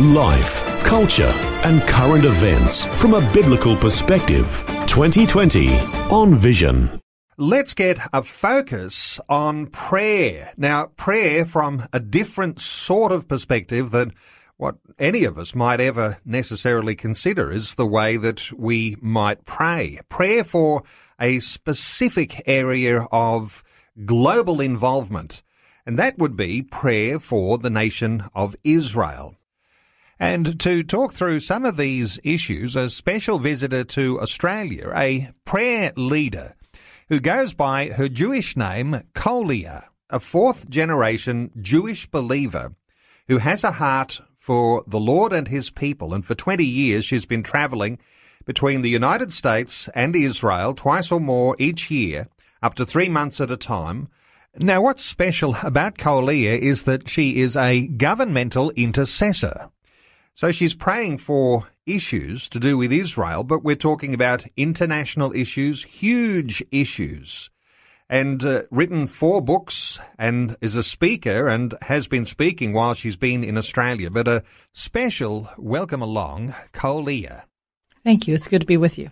Life, culture, and current events from a biblical perspective. 2020 on Vision. Let's get a focus on prayer. Now, prayer from a different sort of perspective than what any of us might ever necessarily consider is the way that we might pray. Prayer for a specific area of global involvement, and that would be prayer for the nation of Israel. And to talk through some of these issues, a special visitor to Australia, a prayer leader who goes by her Jewish name, Kolia, a fourth generation Jewish believer who has a heart for the Lord and his people. And for 20 years, she's been traveling between the United States and Israel twice or more each year, up to three months at a time. Now, what's special about Kolia is that she is a governmental intercessor. So she's praying for issues to do with Israel, but we're talking about international issues, huge issues. And uh, written four books and is a speaker and has been speaking while she's been in Australia. But a special welcome along, Kolia. Thank you. It's good to be with you.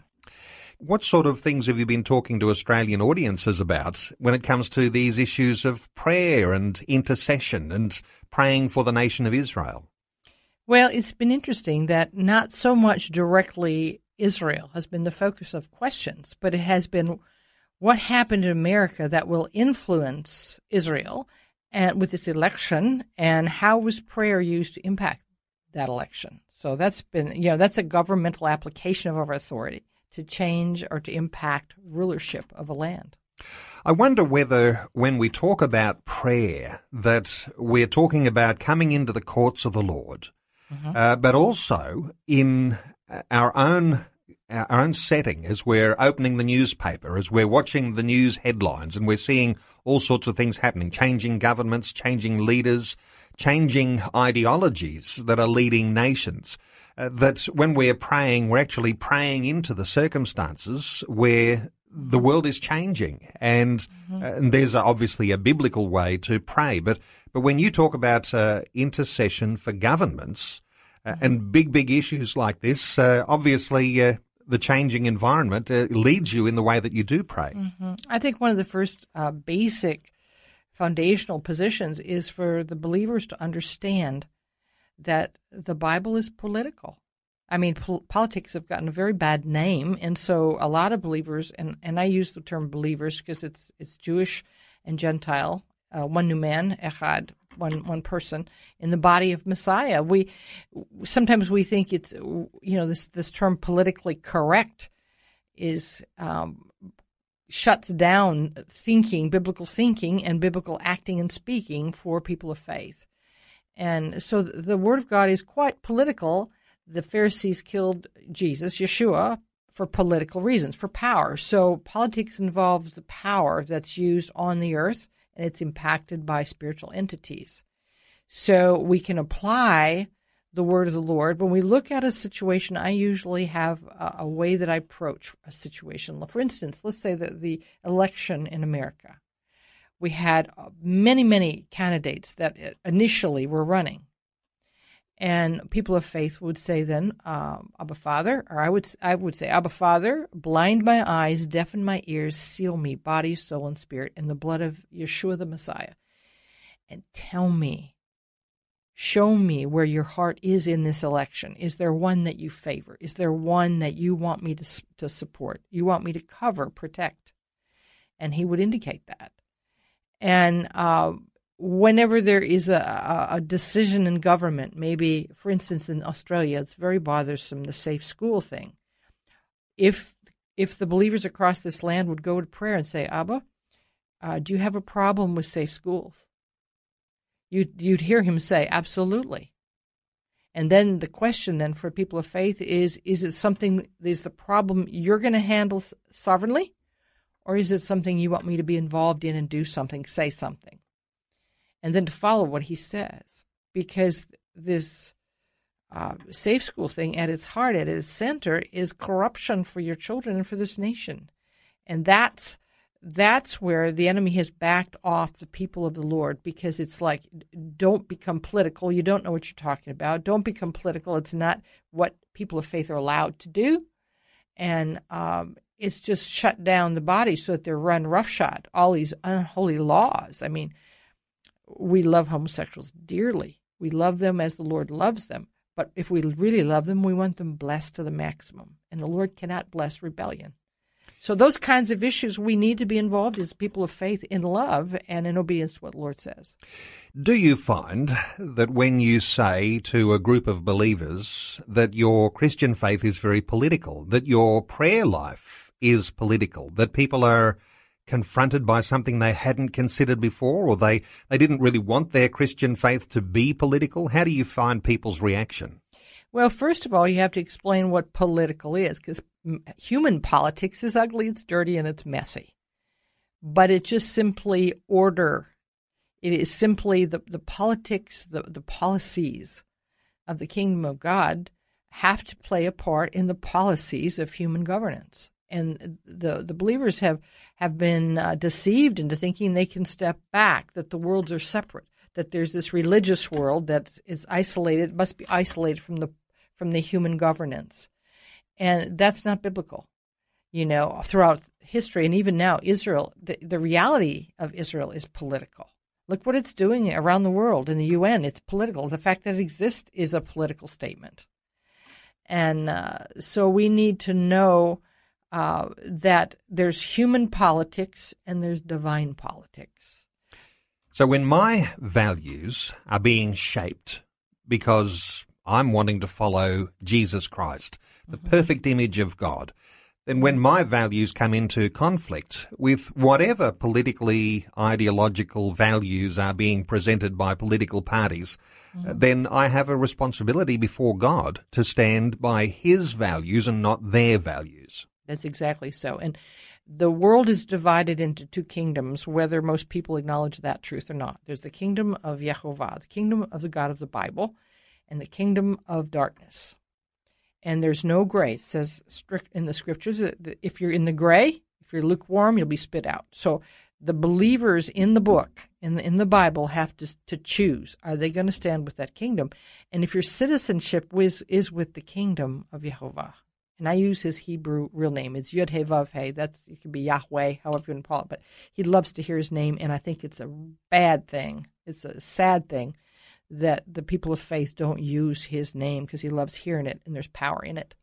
What sort of things have you been talking to Australian audiences about when it comes to these issues of prayer and intercession and praying for the nation of Israel? Well, it's been interesting that not so much directly Israel has been the focus of questions, but it has been what happened in America that will influence Israel and with this election and how was prayer used to impact that election. So that's been, you know, that's a governmental application of our authority to change or to impact rulership of a land. I wonder whether when we talk about prayer that we're talking about coming into the courts of the Lord mm-hmm. uh, but also in our own our own setting as we're opening the newspaper, as we're watching the news headlines, and we're seeing all sorts of things happening, changing governments, changing leaders, changing ideologies that are leading nations. Uh, that when we're praying, we're actually praying into the circumstances where the world is changing, and, mm-hmm. uh, and there's obviously a biblical way to pray. But but when you talk about uh, intercession for governments uh, mm-hmm. and big big issues like this, uh, obviously uh, the changing environment uh, leads you in the way that you do pray. Mm-hmm. I think one of the first basic foundational positions is for the believers to understand that the Bible is political. I mean, po- politics have gotten a very bad name, and so a lot of believers, and, and I use the term believers because it's it's Jewish and Gentile, uh, one new man, echad, one one person in the body of Messiah. We sometimes we think it's you know this this term politically correct is um, shuts down thinking, biblical thinking, and biblical acting and speaking for people of faith. And so the Word of God is quite political the Pharisees killed Jesus, Yeshua, for political reasons, for power. So politics involves the power that's used on the earth and it's impacted by spiritual entities. So we can apply the word of the Lord. When we look at a situation, I usually have a, a way that I approach a situation. For instance, let's say that the election in America. We had uh, many, many candidates that uh, initially were running. And people of faith would say then, um, Abba Father, or I would I would say, Abba Father, blind my eyes, deafen my ears, seal me, body, soul, and spirit, in the blood of Yeshua the Messiah, and tell me, show me where your heart is in this election. Is there one that you favor? Is there one that you want me to to support? You want me to cover, protect? And he would indicate that. And uh, whenever there is a, a, decision in government, maybe, for instance, in Australia, it's very bothersome the safe school thing. If if the believers across this land would go to prayer and say, Abba, uh, do you have a problem with safe schools? You'd, you'd hear him say, absolutely. And then the question then for people of faith is is it something is the problem you're going to handle sovereignly or is it something you want me to be involved in and do something, say something? And then to follow what he says because this uh, safe school thing at its heart, at its center, is corruption for your children and for this nation, and that's that's where the enemy has backed off the people of the Lord because it's like, don't become political. You don't know what you're talking about. Don't become political. It's not what people of faith are allowed to do, and um, it's just shut down the body so that they're run roughshod. All these unholy laws. I mean, we love homosexuals dearly. We love them as the Lord loves them. But if we really love them, we want them blessed to the maximum. And the Lord cannot bless rebellion. So those kinds of issues we need to be involved as people of faith in love and in obedience to what the Lord says. Do you find that when you say to a group of believers that your Christian faith is very political, that your prayer life is political, that people are confronted by something they hadn't considered before or they, they didn't really want their Christian faith to be political? How do you find people's reaction? Well, first of all, you have to explain what political is because human politics is ugly, it's dirty, and it's messy. But it's just simply order. It is simply the, the politics, the, the policies of the kingdom of God have to play a part in the policies of human governance and the the believers have have been uh, deceived into thinking they can step back, that the worlds are separate, that there's this religious world that is isolated, must be isolated from the from the human governance, and that's not biblical. You know, throughout history and even now, Israel, the, the reality of Israel is political. Look what it's doing around the world in the UN. It's political. The fact that it exists is a political statement. And uh, so we need to know uh, that there's human politics and there's divine politics. So when my values are being shaped because I'm wanting to follow Jesus Christ, the mm-hmm. perfect image of God, then when my values come into conflict with whatever politically ideological values are being presented by political parties, mm-hmm. then I have a responsibility before God to stand by his values and not their values. That's exactly so. And the world is divided into two kingdoms, whether most people acknowledge that truth or not. There's the kingdom of Yehovah, the kingdom of the God of the Bible, and the kingdom of darkness. And there's no gray. It says strict in the scriptures that if you're in the gray, if you're lukewarm, you'll be spit out. So the believers in the book, in the, in the Bible, have to, to choose. Are they going to stand with that kingdom? And if your citizenship is, is with the kingdom of Yehovah, and I use his Hebrew real name. It's Yud He Vav He. That's it could be Yahweh, however you want to call it. But he loves to hear his name, and I think it's a bad thing. It's a sad thing that the people of faith don't use his name because he loves hearing it, and there's power in it.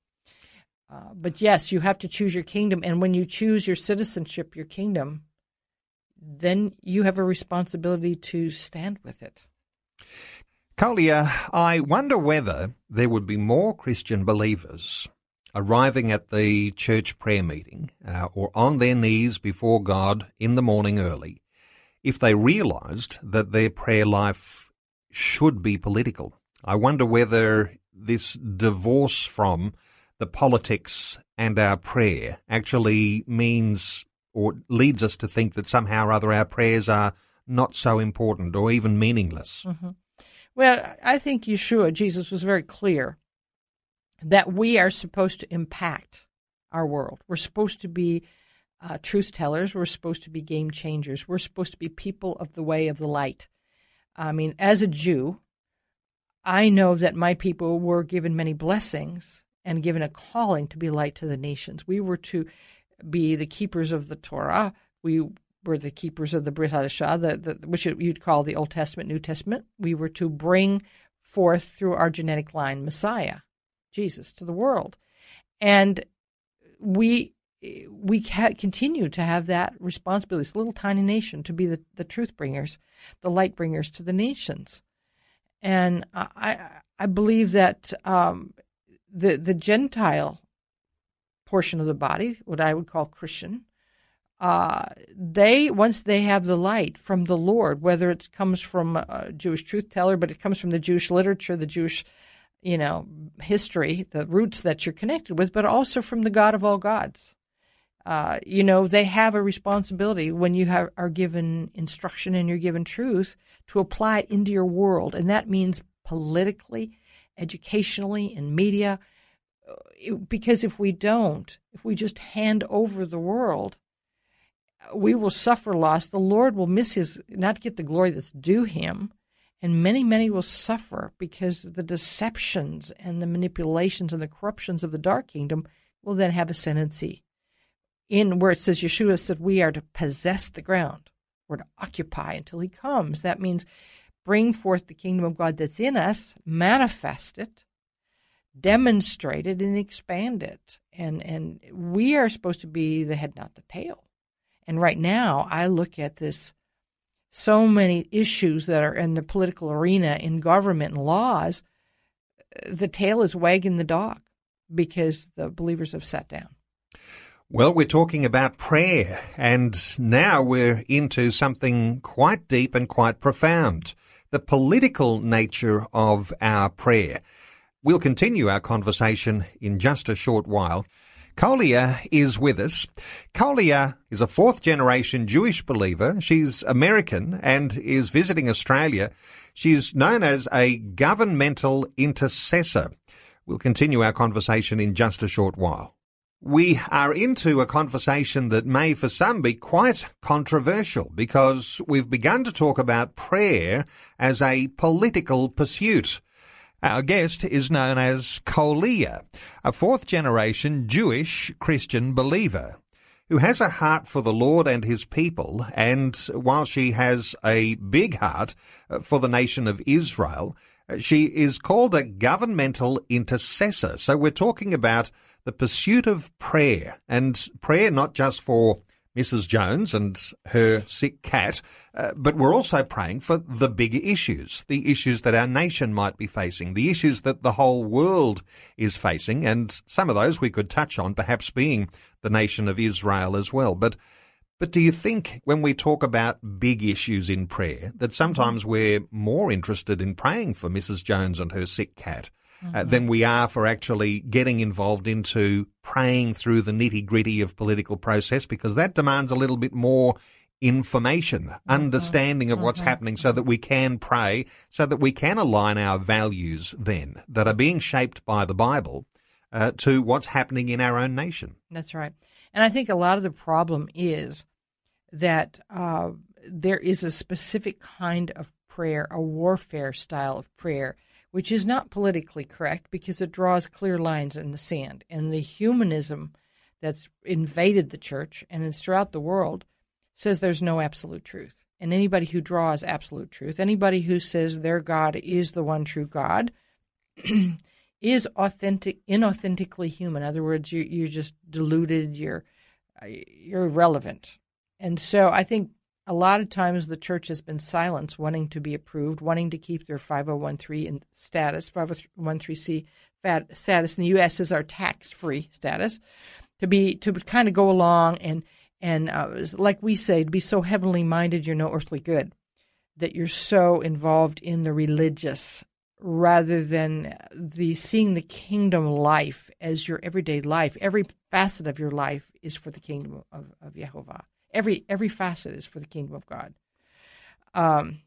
Uh, but yes, you have to choose your kingdom, and when you choose your citizenship, your kingdom, then you have a responsibility to stand with it. Kolia, I wonder whether there would be more Christian believers arriving at the church prayer meeting uh, or on their knees before God in the morning early if they realized that their prayer life should be political. I wonder whether this divorce from the politics and our prayer actually means or leads us to think that somehow or other our prayers are not so important or even meaningless. Mm-hmm. Well, I think Yeshua, Jesus, was very clear that we are supposed to impact our world. We're supposed to be uh, truth tellers. We're supposed to be game changers. We're supposed to be people of the way of the light. I mean, as a Jew, I know that my people were given many blessings and given a calling to be light to the nations. We were to be the keepers of the Torah. We were the keepers of the Brit Hadashah, the, the, which you'd call the Old Testament, New Testament. We were to bring forth through our genetic line Messiah. Jesus to the world. And we we continue to have that responsibility, this little tiny nation, to be the, the truth bringers, the light bringers to the nations. And I I believe that um, the the Gentile portion of the body, what I would call Christian, uh, they once they have the light from the Lord, whether it comes from a Jewish truth teller, but it comes from the Jewish literature, the Jewish you know, history, the roots that you're connected with, but also from the God of all gods. Uh, you know, they have a responsibility when you have, are given instruction and you're given truth to apply it into your world. And that means politically, educationally, in media. Uh, because if we don't, if we just hand over the world, we will suffer loss. The Lord will miss his, not get the glory that's due him. And many, many will suffer because the deceptions and the manipulations and the corruptions of the dark kingdom will then have ascendancy. In where it says Yeshua said we are to possess the ground, we're to occupy until he comes. That means bring forth the kingdom of God that's in us, manifest it, demonstrate it, and expand it. And and we are supposed to be the head, not the tail. And right now, I look at this so many issues that are in the political arena, in government and laws. The tail is wagging the dog because the believers have sat down. Well, we're talking about prayer, and now we're into something quite deep and quite profound the political nature of our prayer. We'll continue our conversation in just a short while. Kolia is with us. Kolia is a fourth generation Jewish believer. She's American and is visiting Australia. She's known as a governmental intercessor. We'll continue our conversation in just a short while. We are into a conversation that may for some be quite controversial because we've begun to talk about prayer as a political pursuit. Our guest is known as Kolia, a fourth generation Jewish Christian believer who has a heart for the Lord and his people, and while she has a big heart uh, for the nation of Israel, uh, she is called a governmental intercessor. So we're talking about the pursuit of prayer, and prayer not just for Mrs. Jones and her sick cat, uh, but we're also praying for the bigger issues, the issues that our nation might be facing, the issues that the whole world is facing, and some of those we could touch on, perhaps being the nation of Israel as well. But but do you think when we talk about big issues in prayer that sometimes we're more interested in praying for Mrs. Jones and her sick cat mm-hmm. uh, than we are for actually getting involved into praying through the nitty gritty of political process because that demands a little bit more information, mm-hmm. understanding of what's mm-hmm. happening so that we can pray, so that we can align our values then that are being shaped by the Bible uh, to what's happening in our own nation. That's right. And I think a lot of the problem is that uh, there is a specific kind of prayer, a warfare style of prayer which is not politically correct because it draws clear lines in the sand. And the humanism that's invaded the church and is throughout the world says there's no absolute truth. And anybody who draws absolute truth, anybody who says their God is the one true God, is authentic, inauthentically human. In other words, you, you're just deluded. You're you're irrelevant. And so I think a lot of times the church has been silenced, wanting to be approved, wanting to keep their 5013 status, 501c status in the U.S. is our tax-free status, to be to kind of go along and and uh, like we say, to be so heavenly minded, you're no earthly good, that you're so involved in the religious rather than the seeing the kingdom life as your everyday life. Every facet of your life is for the kingdom of, of Jehovah. Every every facet is for the kingdom of God. Um,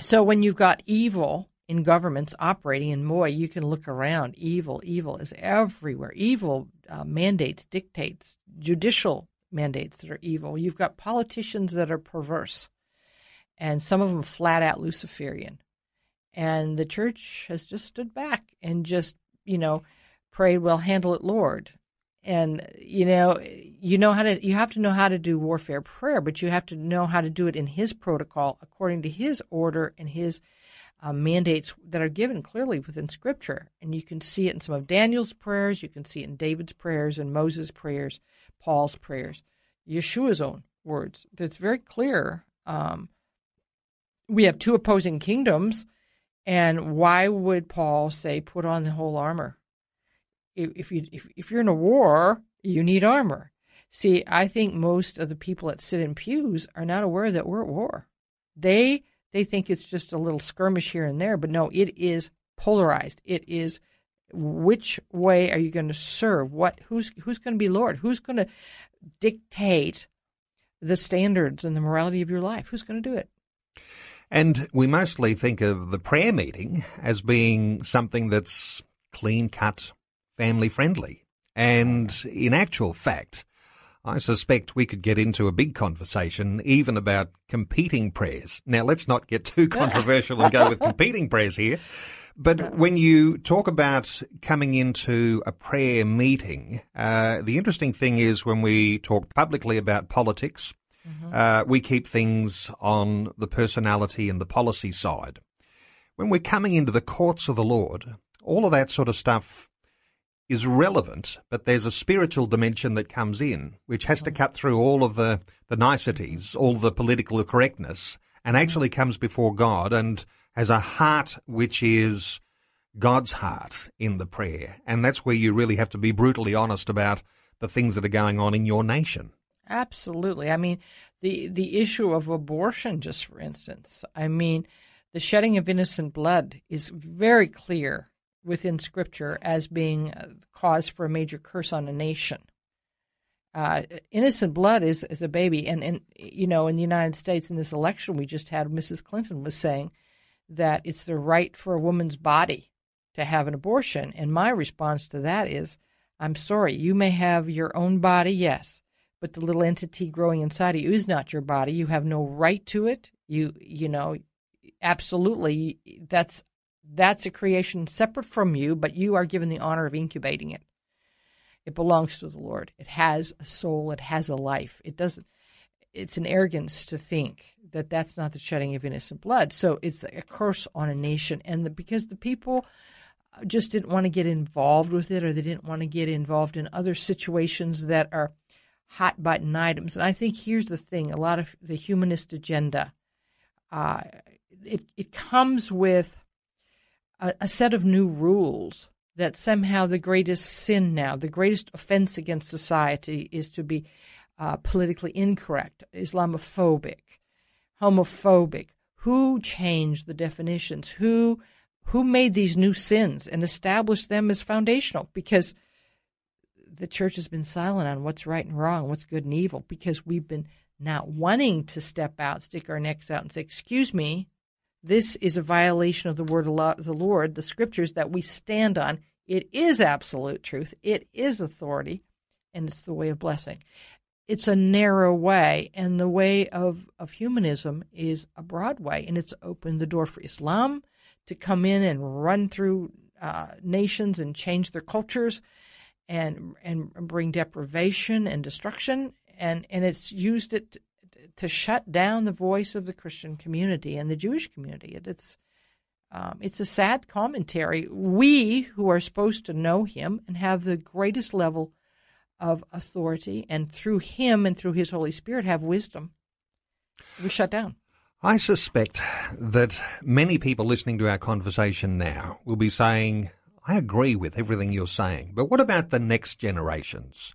so when you've got evil in governments operating, and boy, you can look around. Evil, evil is everywhere. Evil uh, mandates, dictates, judicial mandates that are evil. You've got politicians that are perverse, and some of them flat out Luciferian. And the church has just stood back and just, you know, prayed, "Well, handle it, Lord." And you know you know how to you have to know how to do warfare prayer but you have to know how to do it in his protocol according to his order and his uh, mandates that are given clearly within scripture. And you can see it in some of daniel's prayers. You can see it in david's prayers and moses prayers paul's prayers yeshua's own words. It's very clear um, we have two opposing kingdoms. And why would paul say put on the whole armor if you if, if you're in a war, you need armor. See, I think most of the people that sit in pews are not aware that we're at war. They they think it's just a little skirmish here and there, but no, it is polarized. It is which way are you going to serve? What who's who's going to be Lord? Who's going to dictate the standards and the morality of your life? Who's going to do it? And we mostly think of the prayer meeting as being something that's clean cut, family friendly. And in actual fact, I suspect we could get into a big conversation even about competing prayers. Now, let's not get too controversial and go with competing prayers here. But when you talk about coming into a prayer meeting, uh, the interesting thing is when we talk publicly about politics, mm-hmm. uh, we keep things on the personality and the policy side. When we're coming into the courts of the Lord, all of that sort of stuff is relevant, but there's a spiritual dimension that comes in, which has to cut through all of the, the niceties, all the political correctness, and actually comes before God and has a heart which is God's heart in the prayer. And that's where you really have to be brutally honest about the things that are going on in your nation. Absolutely. I mean, the, the issue of abortion, just for instance, I mean, the shedding of innocent blood is very clear within Scripture as being cause for a major curse on a nation. Uh, innocent blood is, is a baby, and, and you know, in the United States, in this election we just had, Mrs. Clinton was saying that it's the right for a woman's body to have an abortion, and my response to that is, I'm sorry, you may have your own body, yes, but the little entity growing inside of you is not your body. You have no right to it. You, you know, absolutely, that's that's a creation separate from you, but you are given the honor of incubating it. It belongs to the Lord. It has a soul. It has a life. It doesn't. It's an arrogance to think that that's not the shedding of innocent blood. So it's a curse on a nation, and the, because the people just didn't want to get involved with it, or they didn't want to get involved in other situations that are hot button items. And I think here's the thing: a lot of the humanist agenda, uh, it it comes with a, a set of new rules that somehow the greatest sin now, the greatest offense against society is to be uh, politically incorrect, Islamophobic, homophobic. Who changed the definitions? Who who made these new sins and established them as foundational? Because the church has been silent on what's right and wrong, what's good and evil, because we've been not wanting to step out, stick our necks out, and say, "Excuse me, this is a violation of the word of the Lord, the scriptures that we stand on. It is absolute truth, it is authority, and it's the way of blessing. It's a narrow way, and the way of, of humanism is a broad way, and it's opened the door for Islam to come in and run through uh, nations and change their cultures and and bring deprivation and destruction and and it's used it to shut down the voice of the Christian community and the Jewish community. It's um, it's a sad commentary. We who are supposed to know Him and have the greatest level of authority, and through Him and through His Holy Spirit have wisdom, we shut down. I suspect that many people listening to our conversation now will be saying, I agree with everything you're saying, but what about the next generations?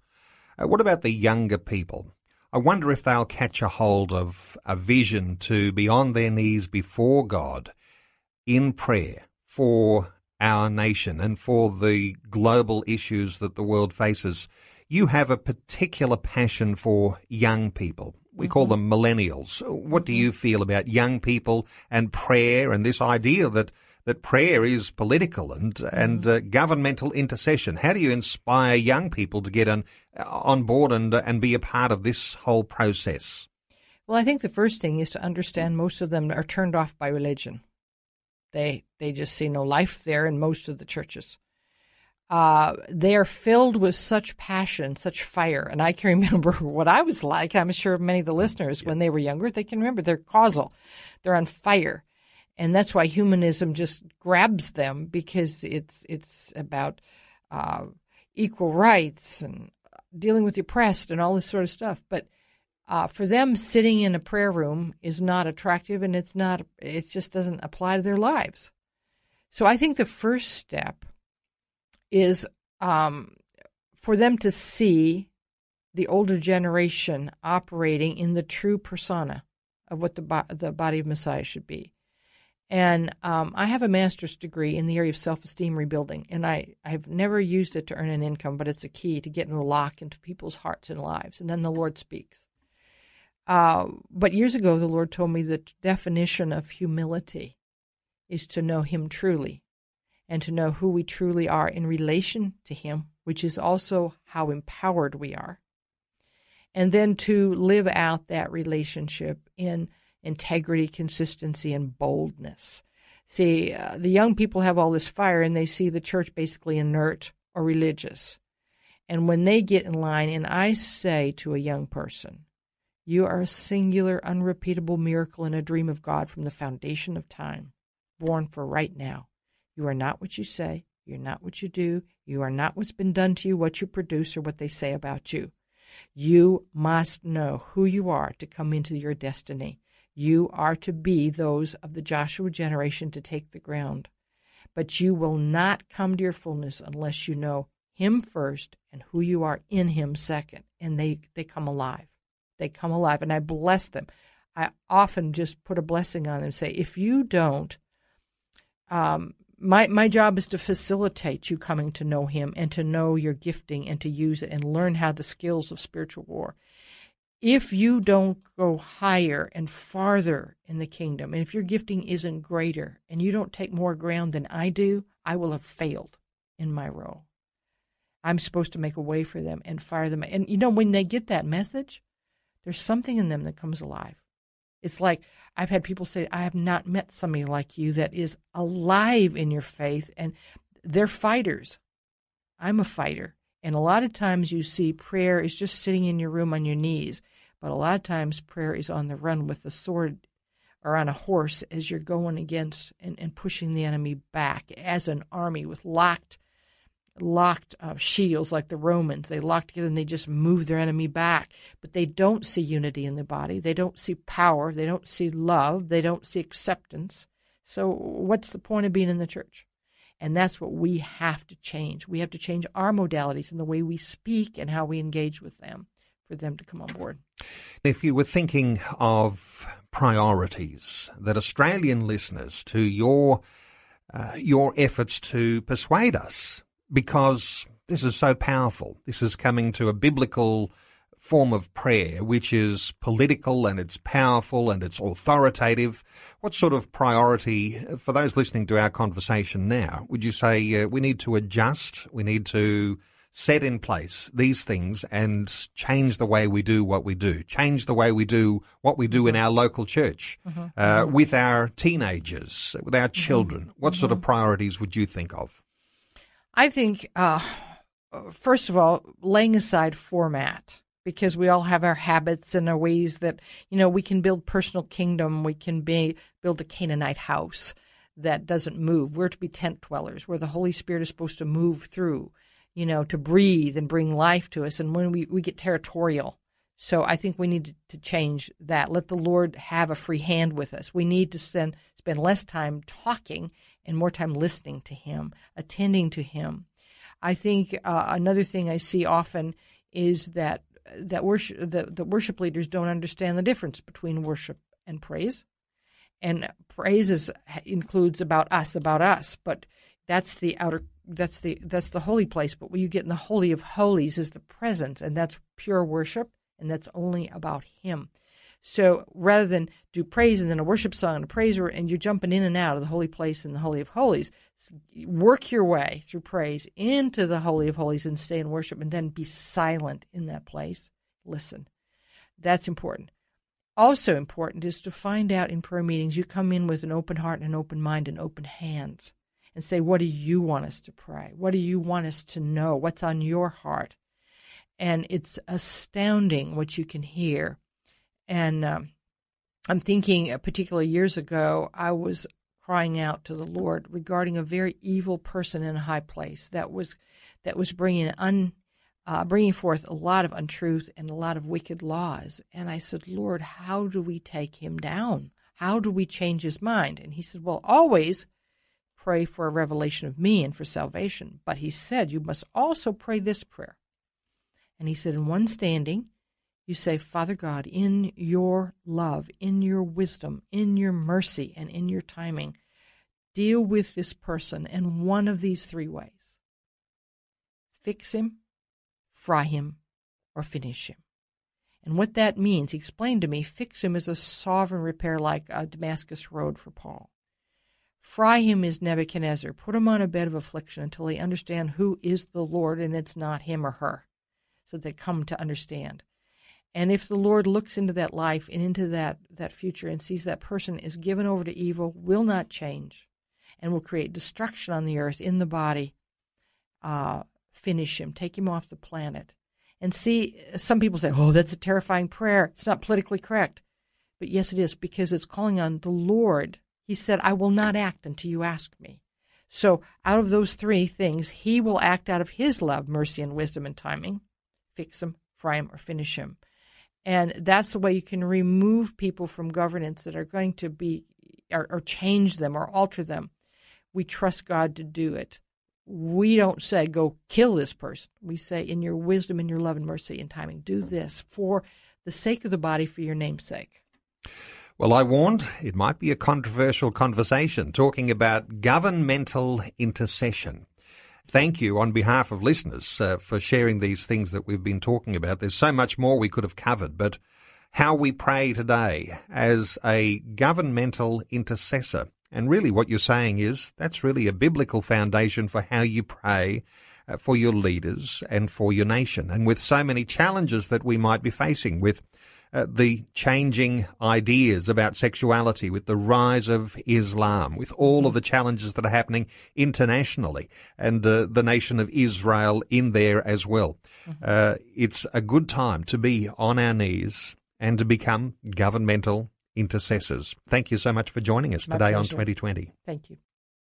Uh, what about the younger people? I wonder if they'll catch a hold of a vision to be on their knees before God in prayer for our nation and for the global issues that the world faces. You have a particular passion for young people. We mm-hmm. call them millennials. What do you feel about young people and prayer and this idea that that prayer is political and and uh, governmental intercession. How do you inspire young people to get on on board and uh, and be a part of this whole process? Well, I think the first thing is to understand most of them are turned off by religion. They they just see no life there in most of the churches. Uh, they are filled with such passion, such fire. And I can remember what I was like. I'm sure many of the listeners, when they were younger, they can remember they're causal. They're on fire and that's why humanism just grabs them because it's it's about uh, equal rights and dealing with the oppressed and all this sort of stuff. But uh, for them, sitting in a prayer room is not attractive, and it's not. It just doesn't apply to their lives. So I think the first step is um, for them to see the older generation operating in the true persona of what the bo- the body of Messiah should be And um, I have a master's degree in the area of self esteem rebuilding, and I, I've never used it to earn an income, but it's a key to get a lock into people's hearts and lives. And then the Lord speaks. Uh, but years ago, the Lord told me the definition of humility is to know Him truly and to know who we truly are in relation to Him, which is also how empowered we are. And then to live out that relationship in integrity, consistency, and boldness. See, uh, the young people have all this fire and they see the church basically inert or religious. And when they get in line, and I say to a young person, you are a singular, unrepeatable miracle and a dream of God from the foundation of time, born for right now. You are not what you say. You're not what you do. You are not what's been done to you, what you produce, or what they say about you. You must know who you are to come into your destiny. You are to be those of the Joshua generation to take the ground. But you will not come to your fullness unless you know Him first and who you are in Him second. And they, they come alive. They come alive. And I bless them. I often just put a blessing on them and say, if you don't, um, my my job is to facilitate you coming to know him and to know your gifting and to use it and learn how the skills of spiritual war if you don't go higher and farther in the kingdom, and if your gifting isn't greater and you don't take more ground than I do, I will have failed in my role. I'm supposed to make a way for them and fire them. And you know, when they get that message, there's something in them that comes alive. It's like I've had people say, I have not met somebody like you that is alive in your faith, and they're fighters. I'm a fighter. And a lot of times you see prayer is just sitting in your room on your knees but a lot of times prayer is on the run with the sword or on a horse as you're going against and, and pushing the enemy back as an army with locked locked uh, shields like the Romans. They lock together and they just move their enemy back. But they don't see unity in the body. They don't see power. They don't see love. They don't see acceptance. So what's the point of being in the church? And that's what we have to change. We have to change our modalities and the way we speak and how we engage with them for them to come on board. If you were thinking of priorities that Australian listeners to your uh, your efforts to persuade us, because this is so powerful. This is coming to a biblical form of prayer, which is political and it's powerful and it's authoritative. What sort of priority for those listening to our conversation now would you say uh, we need to adjust? We need to set in place these things and change the way we do what we do, change the way we do what we do mm-hmm. in our local church, mm-hmm. Uh, mm-hmm. with our teenagers, with our mm-hmm. children. What sort of mm-hmm. priorities would you think of? I think, uh, first of all, laying aside format. Because we all have our habits and our ways that, you know, we can build personal kingdom. We can be, build a Canaanite house that doesn't move. We're to be tent dwellers, where the Holy Spirit is supposed to move through you know, to breathe and bring life to us. And when we, we get territorial. So I think we need to change that. Let the Lord have a free hand with us. We need to spend, spend less time talking and more time listening to Him, attending to Him. I think uh, another thing I see often is that that worship the, the worship leaders don't understand the difference between worship and praise. And praise is, includes about us, about us, but that's the outer that's the that's the holy place but what you get in the holy of holies is the presence and that's pure worship and that's only about him so rather than do praise and then a worship song and a praise and you're jumping in and out of the holy place and the holy of holies work your way through praise into the holy of holies and stay in worship and then be silent in that place listen that's important also important is to find out in prayer meetings you come in with an open heart and an open mind and open hands and say, What do you want us to pray? What do you want us to know? What's on your heart? And it's astounding what you can hear. And um, I'm thinking, uh, particularly years ago, I was crying out to the Lord regarding a very evil person in a high place that was that was bringing un, uh, bringing forth a lot of untruth and a lot of wicked laws. And I said, Lord, how do we take him down? How do we change his mind? And he said, Well, always pray for a revelation of me and for salvation. But he said, You must also pray this prayer. And he said, In one standing, You say, Father God, in your love, in your wisdom, in your mercy, and in your timing, deal with this person in one of these three ways fix him, fry him, or finish him. And what that means, he explained to me, fix him is a sovereign repair like a Damascus Road for Paul. Fry him is Nebuchadnezzar. Put him on a bed of affliction until they understand who is the Lord and it's not him or her, so they come to understand. And if the Lord looks into that life and into that, that future and sees that person is given over to evil, will not change, and will create destruction on the earth in the body, uh, finish him, take him off the planet. And see, some people say, oh, that's a terrifying prayer. It's not politically correct. But yes, it is, because it's calling on the Lord. He said, I will not act until you ask me. So, out of those three things, he will act out of his love, mercy, and wisdom and timing fix him, fry him, or finish him. And that's the way you can remove people from governance that are going to be, or, or change them or alter them. We trust God to do it we don't say go kill this person. We say in your wisdom and your love and mercy and timing, do this for the sake of the body, for your name's sake. Well, I warned it might be a controversial conversation talking about governmental intercession. Thank you on behalf of listeners uh, for sharing these things that we've been talking about. There's so much more we could have covered, but how we pray today as a governmental intercessor and really, what you're saying is that's really a biblical foundation for how you pray uh, for your leaders and for your nation. And with so many challenges that we might be facing with uh, the changing ideas about sexuality, with the rise of Islam, with all of the challenges that are happening internationally, and uh, the nation of Israel in there as well. Mm-hmm. Uh, it's a good time to be on our knees and to become governmental intercessors. Thank you so much for joining us My today pleasure. on 2020. Thank you.